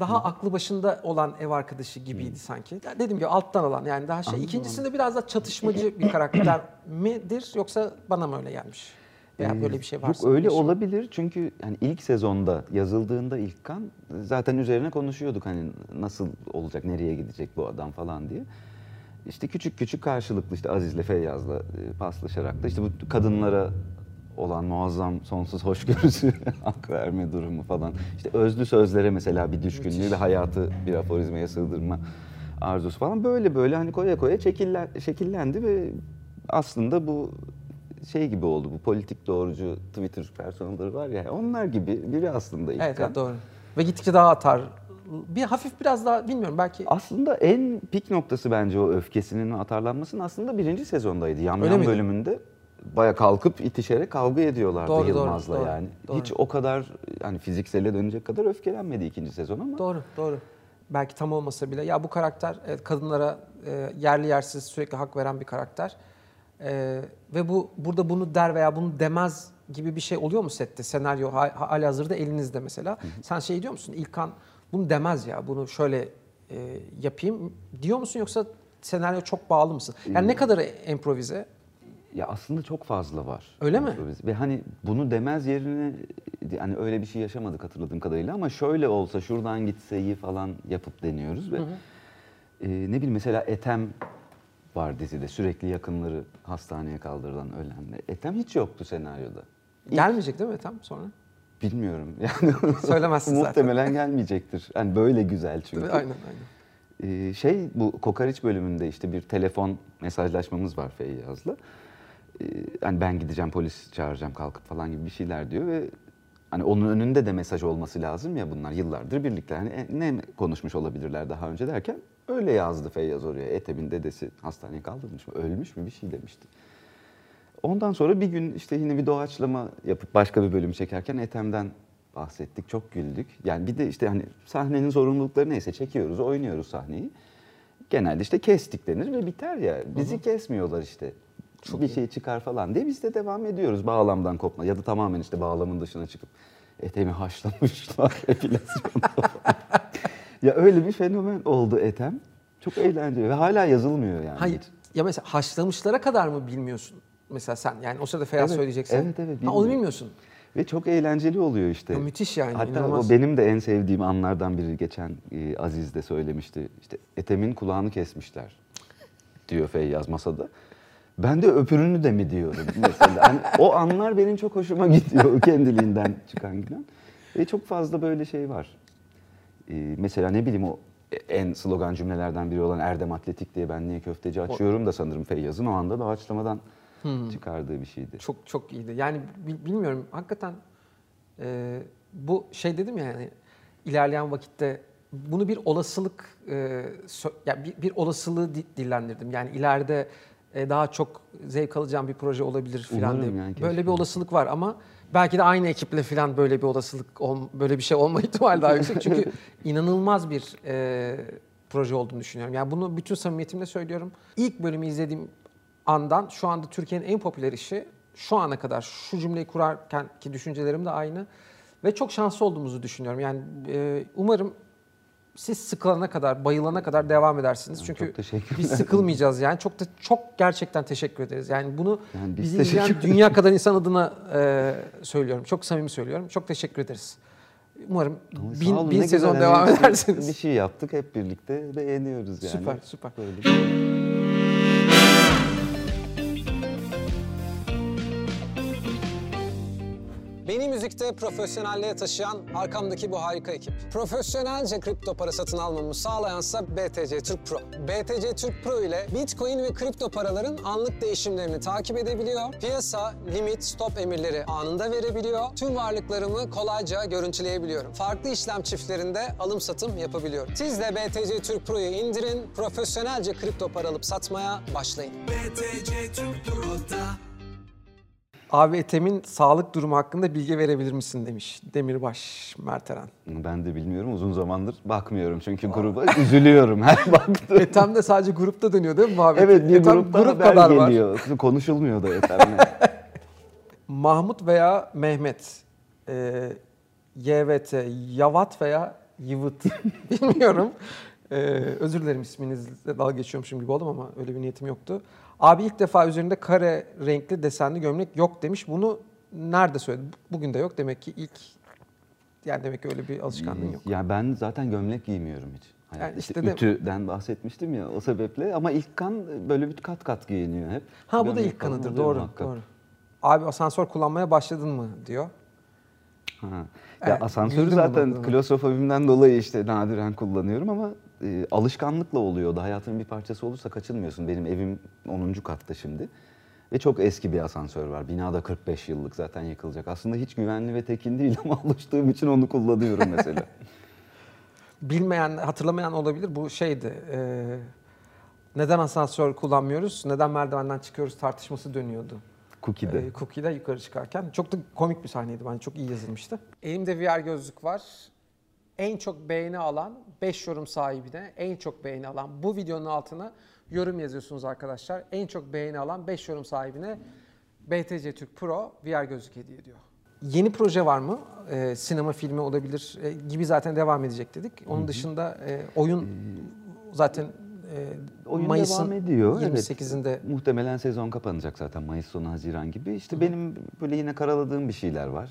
daha aklı başında olan ev arkadaşı gibiydi sanki. Ya Dediğim gibi alttan alan yani daha şey. İkincisinde biraz daha çatışmacı bir karakter midir yoksa bana mı öyle gelmiş? Veya Ee, böyle bir şey varsa. Yok öyle şey- olabilir çünkü hani ilk sezonda yazıldığında İlkan zaten üzerine konuşuyorduk hani nasıl olacak, nereye gidecek bu adam falan diye. İşte küçük küçük karşılıklı işte Aziz'le Feyyaz'la e, paslaşarak da işte bu kadınlara olan muazzam sonsuz hoşgörüsü, hak verme durumu falan. İşte özlü sözlere mesela bir düşkünlüğü ve hayatı bir aforizmaya sığdırma arzusu falan böyle böyle hani koya koya şekiller, şekillendi ve aslında bu şey gibi oldu bu politik doğrucu Twitter personelleri var ya onlar gibi biri aslında İlkan. Evet, evet doğru. Ve gittikçe daha atar. Bir hafif biraz daha bilmiyorum belki Aslında en pik noktası bence o öfkesinin atarlanmasının aslında birinci sezondaydı. Yam Öyle Yam bölümünde baya kalkıp itişerek kavga ediyorlardı Doğru, Yılmaz'la doğru, yani. doğru. Hiç o kadar hani fiziksele dönecek kadar öfkelenmedi ikinci sezon ama. Doğru, doğru. Belki tam olmasa bile. Ya bu karakter evet, kadınlara e, yerli yersiz sürekli hak veren bir karakter. E, ve bu burada bunu der veya bunu demez gibi bir şey oluyor mu sette? Senaryo ha- hali hazırda elinizde mesela. Sen şey diyor musun? İlkan bunu demez ya. Bunu şöyle e, yapayım diyor musun yoksa senaryo çok bağlı mısın? Yani ne kadar improvize? Ya aslında çok fazla var. Öyle mi? Ve hani bunu demez yerine hani öyle bir şey yaşamadık hatırladığım kadarıyla ama şöyle olsa şuradan gitseyi falan yapıp deniyoruz ve e, ne bileyim mesela Etem var dizide sürekli yakınları hastaneye kaldırılan ölenler. Etem hiç yoktu senaryoda. Gelmeyecek değil mi tam sonra? Bilmiyorum yani. Söylemezsin zaten. Muhtemelen gelmeyecektir. Yani böyle güzel çünkü. Aynen aynen. Ee, şey bu Kokariç bölümünde işte bir telefon mesajlaşmamız var Feyyaz'la. Ee, hani ben gideceğim polis çağıracağım kalkıp falan gibi bir şeyler diyor ve hani onun önünde de mesaj olması lazım ya bunlar yıllardır birlikte. Hani e, ne konuşmuş olabilirler daha önce derken öyle yazdı Feyyaz oraya. Etem'in dedesi hastaneye kaldırılmış mı ölmüş mü bir şey demişti. ondan sonra bir gün işte yine bir doğaçlama yapıp başka bir bölüm çekerken Ethem'den bahsettik. Çok güldük. Yani bir de işte hani sahnenin zorunlulukları neyse çekiyoruz, oynuyoruz sahneyi. Genelde işte kestik denir ve biter ya. Bizi kesmiyorlar işte. Bir şey çıkar falan diye biz de devam ediyoruz bağlamdan kopma ya da tamamen işte bağlamın dışına çıkıp Ethem'i haşlamışlar epilasyonda ya öyle bir fenomen oldu Ethem. Çok eğlenceli ve hala yazılmıyor yani. Hayır. Ya mesela haşlamışlara kadar mı bilmiyorsun? Mesela sen yani o sırada Feyyaz Evet, söyleyeceksin. evet, evet, Ha, onu bilmiyorsun. Ve çok eğlenceli oluyor işte. Ya müthiş yani, Hatta inanılmaz. o benim de en sevdiğim anlardan biri geçen e, Aziz de söylemişti. İşte Ethem'in kulağını kesmişler diyor Feyyaz masada. Ben de öpürünü de mi diyorum mesela. Hani o anlar benim çok hoşuma gidiyor kendiliğinden çıkan gülen. Ve çok fazla böyle şey var. E, mesela ne bileyim o en slogan cümlelerden biri olan Erdem Atletik diye ben niye köfteci açıyorum da sanırım Feyyaz'ın o anda doğaçlamadan çıkardığı bir şeydi. Çok çok iyiydi. Yani bil- bilmiyorum hakikaten e, bu şey dedim ya yani ilerleyen vakitte bunu bir olasılık e, sö- ya bir, bir olasılığı di- dillendirdim. Yani ileride e, daha çok zevk alacağım bir proje olabilir falan Umarım diye. yani, böyle bir olasılık var ama belki de aynı ekiple falan böyle bir olasılık ol- böyle bir şey olma ihtimali daha yüksek. Çünkü inanılmaz bir e, proje olduğunu düşünüyorum. Yani bunu bütün samimiyetimle söylüyorum. İlk bölümü izlediğim andan şu anda Türkiye'nin en popüler işi şu ana kadar şu cümleyi kurarken ki düşüncelerim de aynı ve çok şanslı olduğumuzu düşünüyorum. Yani e, umarım siz sıkılana kadar, bayılana kadar devam edersiniz. Çünkü çok teşekkürler. biz sıkılmayacağız yani. Çok da çok gerçekten teşekkür ederiz. Yani bunu Yani biz bizi izleyen dünya kadar insan adına e, söylüyorum. Çok samimi söylüyorum. Çok teşekkür ederiz. Umarım Ama bin, olun, bin sezon güzel. devam Yani işte edersiniz. Bir şey yaptık hep birlikte beğeniyoruz yani. Süper, süper. Böyle. Müzikte profesyonelliğe taşıyan arkamdaki bu harika ekip. Profesyonelce kripto para satın almamı sağlayansa BTC Türk Pro. BTC Türk Pro ile Bitcoin ve kripto paraların anlık değişimlerini takip edebiliyor. Piyasa, limit, stop emirleri anında verebiliyor. Tüm varlıklarımı kolayca görüntüleyebiliyorum. Farklı işlem çiftlerinde alım satım yapabiliyorum. Siz de BTC Türk Pro'yu indirin, profesyonelce kripto para alıp satmaya başlayın. BTC Türk Pro'da Abi Ethem'in sağlık durumu hakkında bilgi verebilir misin demiş Demirbaş Merteren. Ben de bilmiyorum uzun zamandır bakmıyorum çünkü gruba üzülüyorum her baktığım. Ethem de sadece grupta dönüyor değil mi muhabbet? Evet bir Ethem grupta grup kadar var. geliyor. Konuşulmuyor da Ethem'le. Mahmut veya Mehmet, e, YVT, Yavat veya Yıvıt bilmiyorum. E, özür dilerim isminizle dalga geçiyormuşum gibi oldum ama öyle bir niyetim yoktu. Abi ilk defa üzerinde kare renkli desenli gömlek yok demiş. Bunu nerede söyledi? Bugün de yok. Demek ki ilk yani demek ki öyle bir alışkanlığın yok. ya ben zaten gömlek giymiyorum hiç. Hani Yani işte işte de- ütüden bahsetmiştim ya o sebeple ama ilk kan böyle bir kat kat giyiniyor hep. Ha bu da ilk kanıdır. Doğru. muhakkak. Doğru. Abi asansör kullanmaya başladın mı diyor. Ha. Ya Evet, asansörü zaten klostrofobimden dolayı işte nadiren kullanıyorum ama e, alışkanlıkla oluyor da hayatın bir parçası olursa kaçınmıyorsun. Benim evim 10. katta şimdi. Ve çok eski bir asansör var. Binada 45 yıllık zaten yıkılacak. Aslında hiç güvenli ve tekin değil ama alıştığım için onu kullanıyorum mesela. Bilmeyen, hatırlamayan olabilir. Bu şeydi. e, neden asansör kullanmıyoruz? Neden merdivenden çıkıyoruz tartışması dönüyordu. Cookie'de. E, Cookie'de yukarı çıkarken. Çok da komik bir sahneydi bence. Çok iyi yazılmıştı. Elimde VR gözlük var. En çok beğeni alan 5 yorum sahibine en çok beğeni alan bu videonun altına yorum yazıyorsunuz arkadaşlar. En çok beğeni alan 5 yorum sahibine BTC Türk Pro VR gözlük hediye ediyor. Yeni proje var mı? Ee, sinema filmi olabilir e, gibi zaten devam edecek dedik. Onun dışında e, oyun zaten e, Oyun Mayıs'ın devam ediyor. evet. 28'inde Muhtemelen sezon kapanacak zaten Mayıs sonu Haziran gibi. İşte benim böyle yine karaladığım bir şeyler var.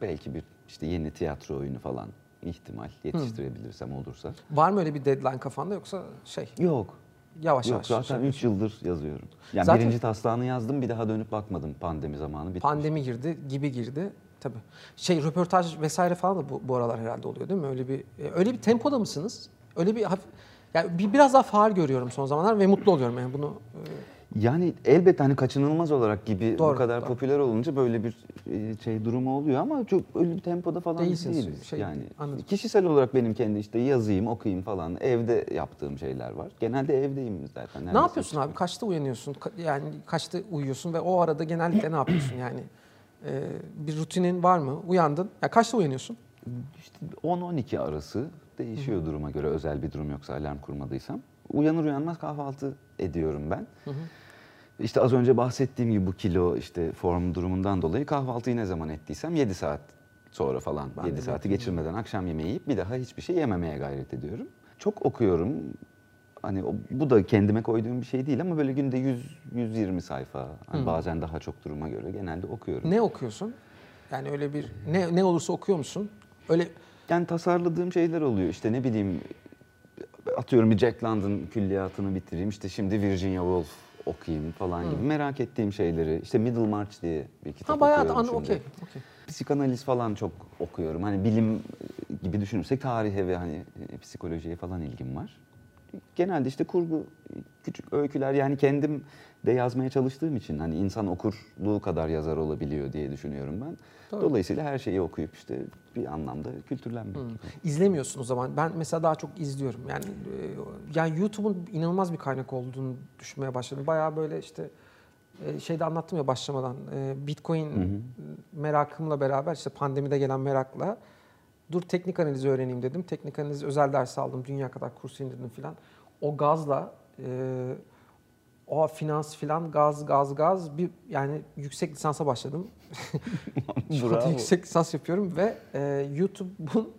Belki bir işte yeni tiyatro oyunu falan ihtimal yetiştirebilirsem olursa. var mı öyle bir deadline kafanda yoksa şey Yok. yavaş Yok yavaş. zaten şey 3 yıldır yazıyorum. Yani Zaten- birinci taslağını yazdım bir daha dönüp bakmadım pandemi zamanı bitmiş. Pandemi girdi, gibi girdi. Tabii. Şey röportaj vesaire falan da bu, bu aralar herhalde oluyor değil mi? Öyle bir e, öyle bir tempoda mısınız? Öyle bir hafif yani bir biraz daha faal görüyorum son zamanlar ve mutlu oluyorum yani bunu. Yani elbette hani kaçınılmaz olarak gibi Doğru, bu kadar doğru. popüler olunca böyle bir e, şey durumu oluyor ama çok öyle bir tempoda falan Değilsiniz, değiliz. şey, yani anladım. kişisel olarak benim kendi işte yazayım, okuyayım falan evde yaptığım şeyler var. Genelde evdeyim zaten. Ne yapıyorsun abi? Kaçta uyanıyorsun? Yani kaçta uyuyorsun ve o arada genellikle ne yapıyorsun yani? Ee, bir rutinin var mı? Uyandın. Ya kaçta uyanıyorsun? İşte 10-12 arası değişiyor duruma göre özel bir durum yoksa alarm kurmadıysam. Uyanır uyanmaz kahvaltı ediyorum ben. İşte az önce bahsettiğim gibi bu kilo işte form durumundan dolayı kahvaltıyı ne zaman ettiysem 7 saat sonra falan Ben de 7 saati geçirmeden akşam yemeği yiyip bir daha hiçbir şey yememeye gayret ediyorum. Çok okuyorum. Hani o- bu da kendime koyduğum bir şey değil ama böyle günde 100 120 sayfa. Hani bazen daha çok duruma göre genelde okuyorum. Ne okuyorsun? Yani öyle bir ne ne olursa okuyor musun? Öyle Yani tasarladığım şeyler oluyor. İşte ne bileyim atıyorum bir Jack London külliyatını bitireyim. İşte şimdi Virginia Woolf okuyayım falan gibi. Merak ettiğim şeyleri. İşte Middlemarch diye bir kitap ha bayağı okuyorum an şimdi. okey. okey. Psikanaliz falan çok okuyorum. Hani bilim gibi düşünürsek tarihe ve hani e, psikolojiye falan ilgim var. Genelde işte kurgu, küçük öyküler yani kendim de yazmaya çalıştığım için hani insan okurluğu kadar yazar olabiliyor diye düşünüyorum ben. Doğru. Dolayısıyla her şeyi okuyup işte bir anlamda kültürlenmek. İzlemiyorsun o zaman. Ben mesela daha çok izliyorum. Yani e, yani YouTube'un inanılmaz bir kaynak olduğunu düşünmeye başladım. Bayağı böyle işte e, şeyde anlattım ya başlamadan. e, Bitcoin merakımla beraber işte pandemide gelen merakla dur teknik analizi öğreneyim dedim. Teknik analiz özel ders aldım. Dünya kadar kurs indirdim filan. O gazla e, o finans filan gaz gaz gaz bir yani yüksek lisansa başladım. Şu anda yüksek lisans yapıyorum ve e, YouTube'un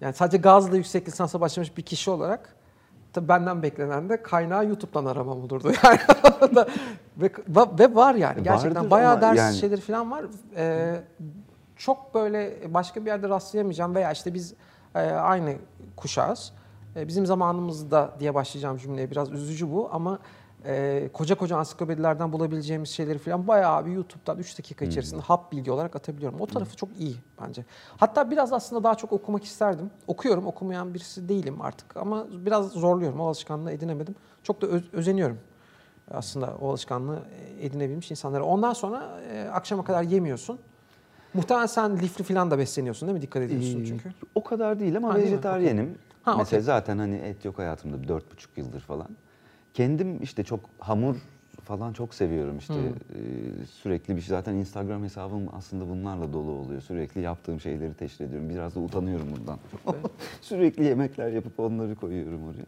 yani sadece gazla yüksek lisansa başlamış bir kişi olarak tabii benden beklenen de kaynağı YouTube'dan aramam olurdu yani. ve, ve var yani gerçekten Vardır bayağı ders yani- şeyleri falan var. E, çok böyle başka bir yerde rastlayamayacağım veya işte biz e, aynı kuşağız. E, bizim zamanımızda diye başlayacağım cümleye biraz üzücü bu ama e, koca koca ansiklopedilerden bulabileceğimiz şeyleri falan bayağı bir YouTube'dan 3 dakika içerisinde hap bilgi olarak atabiliyorum. O tarafı çok iyi bence. Hatta biraz aslında daha çok okumak isterdim. Okuyorum, okumayan birisi değilim artık ama biraz zorluyorum. O alışkanlığı edinemedim. Çok da öz- özeniyorum aslında o alışkanlığı edinebilmiş insanlara. Ondan sonra e, akşama kadar yemiyorsun. Muhtemelen sen lifli falan da besleniyorsun değil mi? Dikkat ediyorsun Ee, çünkü. O kadar değil ama Ha, vejetaryenim. Ha, Mesela zaten hani et yok hayatımda dört buçuk yıldır falan. Kendim işte çok hamur falan çok seviyorum işte. Ee, sürekli bir şey. Zaten Instagram hesabım aslında bunlarla dolu oluyor. Sürekli yaptığım şeyleri teşhir ediyorum. Biraz da utanıyorum bundan. Sürekli yemekler yapıp onları koyuyorum oraya.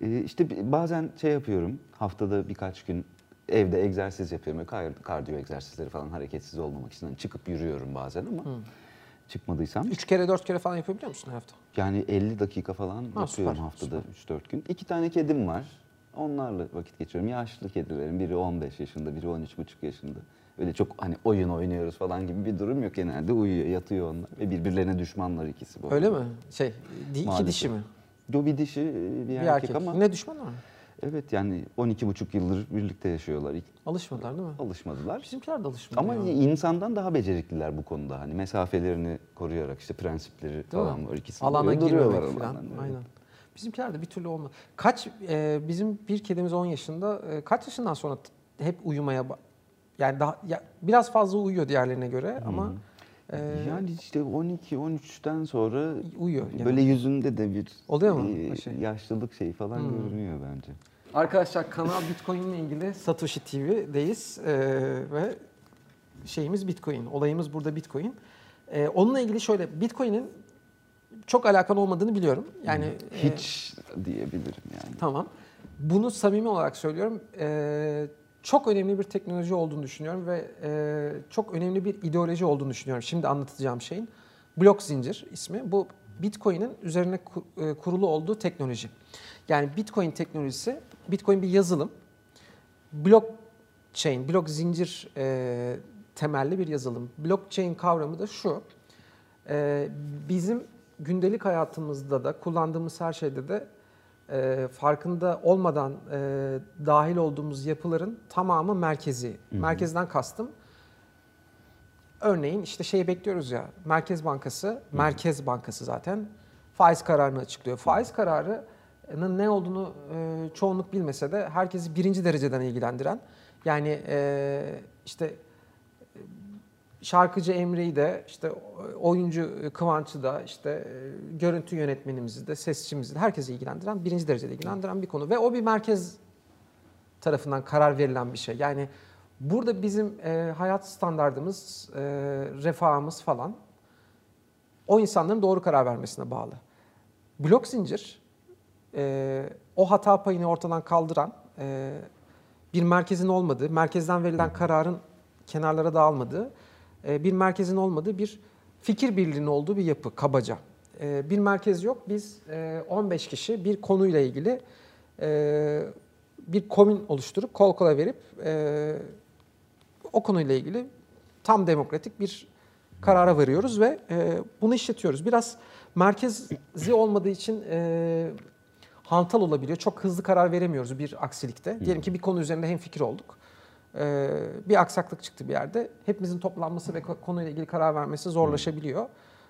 Ee, işte bazen şey yapıyorum. Haftada birkaç gün evde egzersiz yapıyorum Böyle kar- kardiyo egzersizleri falan hareketsiz olmamak için hani çıkıp yürüyorum bazen ama çıkmadıysam Üç kere dört kere falan yapabiliyor musun her hafta? yani 50 dakika falan Ha, yapıyorum süper, haftada 3-4 gün. İki tane kedim var. Onlarla vakit geçiriyorum. Yaşlı kedilerim. Biri 15 yaşında, biri 13,5 yaşında. Öyle çok hani oyun oynuyoruz falan gibi bir durum yok genelde. Uyuyor, yatıyor onlar. Ve birbirlerine düşmanlar ikisi bu. Öyle mi? Şey, di- iki Maalesef. dişi mi? Yo bir dişi, bir, Bir erkek, erkek. ama Ne düşman var? Evet yani 12,5 yıldır birlikte yaşıyorlar. Alışmadılar değil mi? alışmadılar. Bizimkiler de alışmadı Ama ya. insandan daha becerikliler bu konuda. Hani mesafelerini koruyarak işte prensipleri Değil falan mi? var. İkisi Alana girmemek falan. evet. Aynen. Bizimkiler de bir türlü olmadı. Kaç e, bizim bir kedimiz 10 yaşında. E, kaç yaşından sonra hep uyumaya yani daha ya, biraz fazla uyuyor diğerlerine göre ama e, Yani işte 12-13'ten sonra uyuyor. yani. böyle yüzünde de bir Oluyor mu e, şey? yaşlılık şeyi falan görünüyor bence. Arkadaşlar kanal Bitcoin ile ilgili Satoshi TV'deyiz e, ve şeyimiz Bitcoin. Olayımız burada Bitcoin. E, onunla ilgili şöyle Bitcoin'in çok alakalı olmadığını biliyorum. Yani e, Hiç diyebilirim yani. Tamam. Bunu samimi olarak söylüyorum. Ee, çok önemli bir teknoloji olduğunu düşünüyorum ve e, çok önemli bir ideoloji olduğunu düşünüyorum. Şimdi anlatacağım şeyin. Blok zincir ismi. Bu Bitcoin'in üzerine e, kurulu olduğu teknoloji. Yani Bitcoin teknolojisi, Bitcoin bir yazılım. Blockchain, blok zincir e, temelli bir yazılım. Blockchain kavramı da şu. e, bizim gündelik hayatımızda da kullandığımız her şeyde de e, farkında olmadan e, dahil olduğumuz yapıların tamamı merkezi. Merkezden kastım. Örneğin işte şeyi bekliyoruz ya Merkez Bankası, Merkez Bankası zaten faiz kararını açıklıyor. Faiz kararı ne olduğunu e, çoğunluk bilmese de herkesi birinci dereceden ilgilendiren yani e, işte şarkıcı Emre'yi de işte oyuncu Kıvanç'ı da işte görüntü yönetmenimizi de sesçimizi de herkesi ilgilendiren birinci derecede ilgilendiren bir konu ve o bir merkez tarafından karar verilen bir şey. Yani burada bizim e, hayat standardımız, e, refahımız falan o insanların doğru karar vermesine bağlı. Blok zincir e, o hata payını ortadan kaldıran e, bir merkezin olmadığı, merkezden verilen kararın kenarlara dağılmadığı, bir merkezin olmadığı bir fikir birliğinin olduğu bir yapı kabaca. E, bir merkez yok. Biz e, 15 kişi bir konuyla ilgili e, bir komün oluşturup kol kola verip e, o konuyla ilgili tam demokratik bir karara varıyoruz ve e, bunu işletiyoruz. Biraz merkezi olmadığı için e, hantal olabiliyor. Çok hızlı karar veremiyoruz bir aksilikte. Diyelim ki bir konu üzerinde hem fikir olduk. E, bir aksaklık çıktı bir yerde. Hepimizin toplanması ve ko- konuyla ilgili karar vermesi zorlaşabiliyor.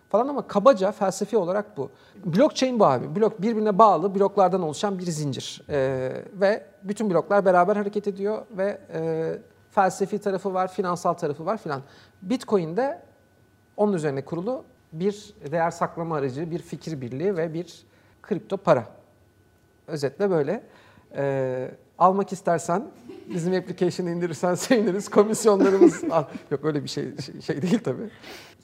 Falan ama kabaca felsefi olarak bu. Blockchain bu abi. Blok birbirine bağlı bloklardan oluşan bir zincir. E, ve bütün bloklar beraber hareket ediyor ve e, felsefi tarafı var, finansal tarafı var filan. Bitcoin'de onun üzerine kurulu bir değer saklama aracı, bir fikir birliği ve bir kripto para. Özetle böyle. Ee, almak istersen bizim application'ı indirirsen seviniriz. Komisyonlarımız al. Yok öyle bir şey şey, şey değil tabii.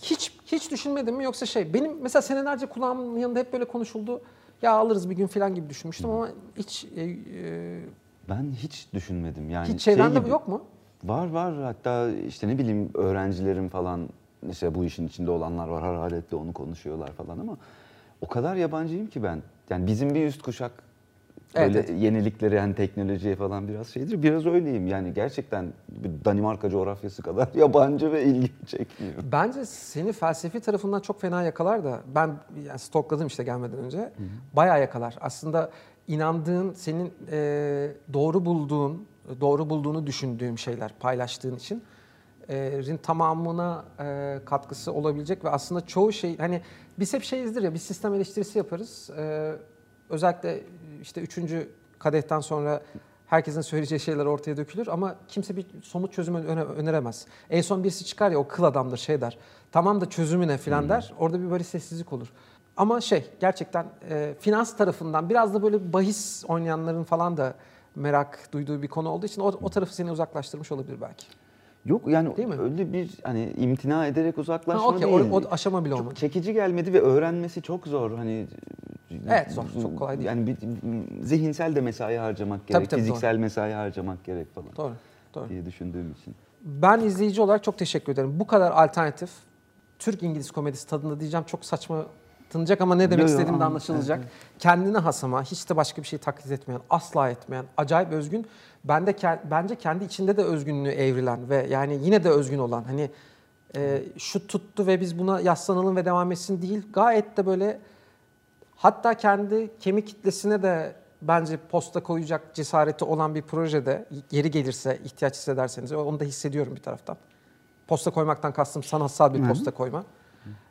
Hiç hiç düşünmedim mi yoksa şey benim mesela senelerce kulağımın yanında hep böyle konuşuldu. Ya alırız bir gün falan gibi düşünmüştüm ama hiç e, e, Ben hiç düşünmedim. Yani hiç şey çevrende gibi- yok mu? Var var hatta işte ne bileyim öğrencilerim falan işte bu işin içinde olanlar var hararetle onu konuşuyorlar falan ama o kadar yabancıyım ki ben. Yani bizim bir üst kuşak Evet, böyle evet. yeniliklere yani teknolojiye falan biraz şeydir. Biraz öyleyim yani gerçekten bir Danimarka coğrafyası kadar yabancı ve ilgimi çekmiyor. Bence seni felsefi tarafından çok fena yakalar da ben yani stalkladım işte gelmeden önce. Bayağı yakalar. Aslında inandığın, senin e, doğru bulduğun, doğru bulduğunu düşündüğün şeyler paylaştığın için rin tamamına e, katkısı olabilecek ve aslında çoğu şey hani biz hep şeyizdir ya bir sistem eleştirisi yaparız. E, özellikle işte üçüncü kadehten sonra herkesin söyleyeceği şeyler ortaya dökülür ama kimse bir somut çözüm öne- öneremez. En son birisi çıkar ya o kıl adamdır şey der. Tamam da çözümü ne filan der. Orada bir böyle sessizlik olur. Ama şey gerçekten e, finans tarafından biraz da böyle bahis oynayanların falan da merak duyduğu bir konu olduğu için o, o tarafı seni uzaklaştırmış olabilir belki. Yok yani Değil mi? öyle bir hani imtina ederek uzaklaşma Ha, okey, değil. o- o aşama bile çok olmadı. çekici gelmedi ve öğrenmesi çok zor. Hani Evet, zor, çok kolay değil. Yani bir, zihinsel de mesai harcamak Tabii, gerek, tabii, fiziksel mesai harcamak gerek falan Doğru. Doğru. diye düşündüğüm için. Ben izleyici olarak çok teşekkür ederim. Bu kadar alternatif Türk İngiliz komedisi tadında diyeceğim çok saçma tınacak ama ne demek Yo, istediğim de anlaşılacak. Evet, Kendine has ama hiç de başka bir şey taklit etmeyen, asla etmeyen, acayip özgün. Ben de ke- bence kendi içinde de özgünlüğü evrilen ve yani yine de özgün olan hani e, şu tuttu ve biz buna yaslanalım ve devam etsin değil. Gayet de böyle hatta kendi kemik kitlesine de bence posta koyacak cesareti olan bir projede yeri gelirse ihtiyaç hissederseniz onu da hissediyorum bir taraftan. Posta koymaktan kastım sanatsal bir posta koyma.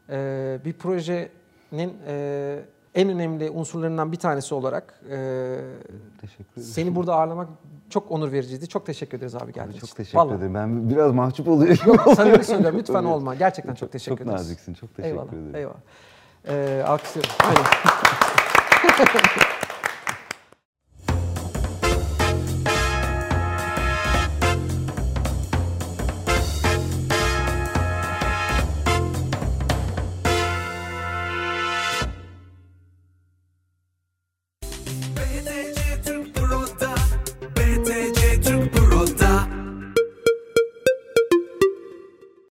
Ee, bir projenin e, en önemli unsurlarından bir tanesi olarak e, Teşekkür seni burada ağırlamak çok onur vericiydi. Çok teşekkür ederiz abi geldiğin Çok için. teşekkür Vallahi. ederim. Ben biraz mahcup oluyorum. Yok samimi söylüyorum lütfen olma. Gerçekten çok teşekkür Çok ederiz. naziksin. Çok teşekkür eyvallah, ederim. Eyvallah. Ee, alkışlıyorum. Aynen.